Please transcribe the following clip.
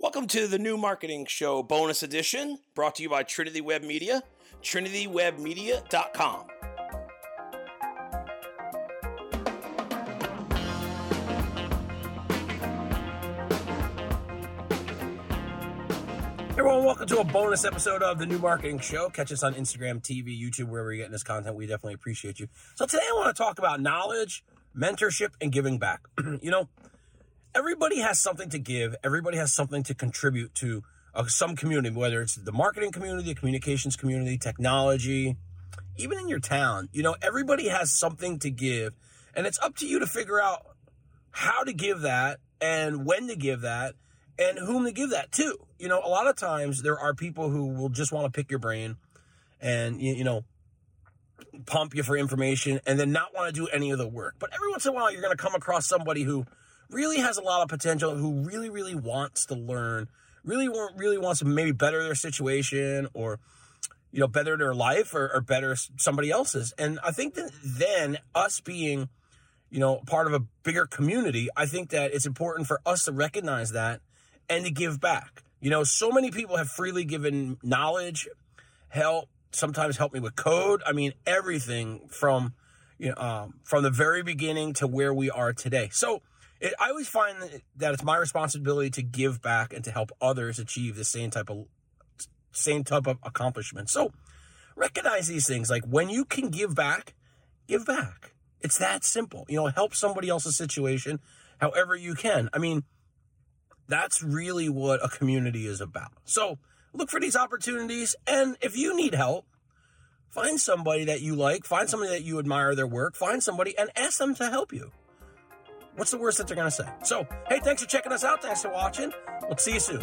Welcome to the new marketing show bonus edition brought to you by Trinity Web Media, trinitywebmedia.com. Everyone, welcome to a bonus episode of the new marketing show. Catch us on Instagram, TV, YouTube, wherever you're getting this content. We definitely appreciate you. So today I want to talk about knowledge, mentorship, and giving back. you know, everybody has something to give. Everybody has something to contribute to uh, some community, whether it's the marketing community, the communications community, technology, even in your town. You know, everybody has something to give, and it's up to you to figure out how to give that and when to give that and whom to give that to. You know, a lot of times there are people who will just want to pick your brain and, you, you know, pump you for information and then not want to do any of the work. But every once in a while, you're going to come across somebody who really has a lot of potential, who really, really wants to learn, really, really wants to maybe better their situation or, you know, better their life or, or better somebody else's. And I think that then us being, you know, part of a bigger community, I think that it's important for us to recognize that and to give back. You know, so many people have freely given knowledge, help, sometimes help me with code. I mean, everything from, you know, um, from the very beginning to where we are today. So it, I always find that it's my responsibility to give back and to help others achieve the same type of, same type of accomplishment. So recognize these things. Like when you can give back, give back. It's that simple. You know, help somebody else's situation however you can. I mean, that's really what a community is about. So look for these opportunities. And if you need help, find somebody that you like, find somebody that you admire their work, find somebody and ask them to help you. What's the worst that they're going to say? So, hey, thanks for checking us out. Thanks for watching. We'll see you soon.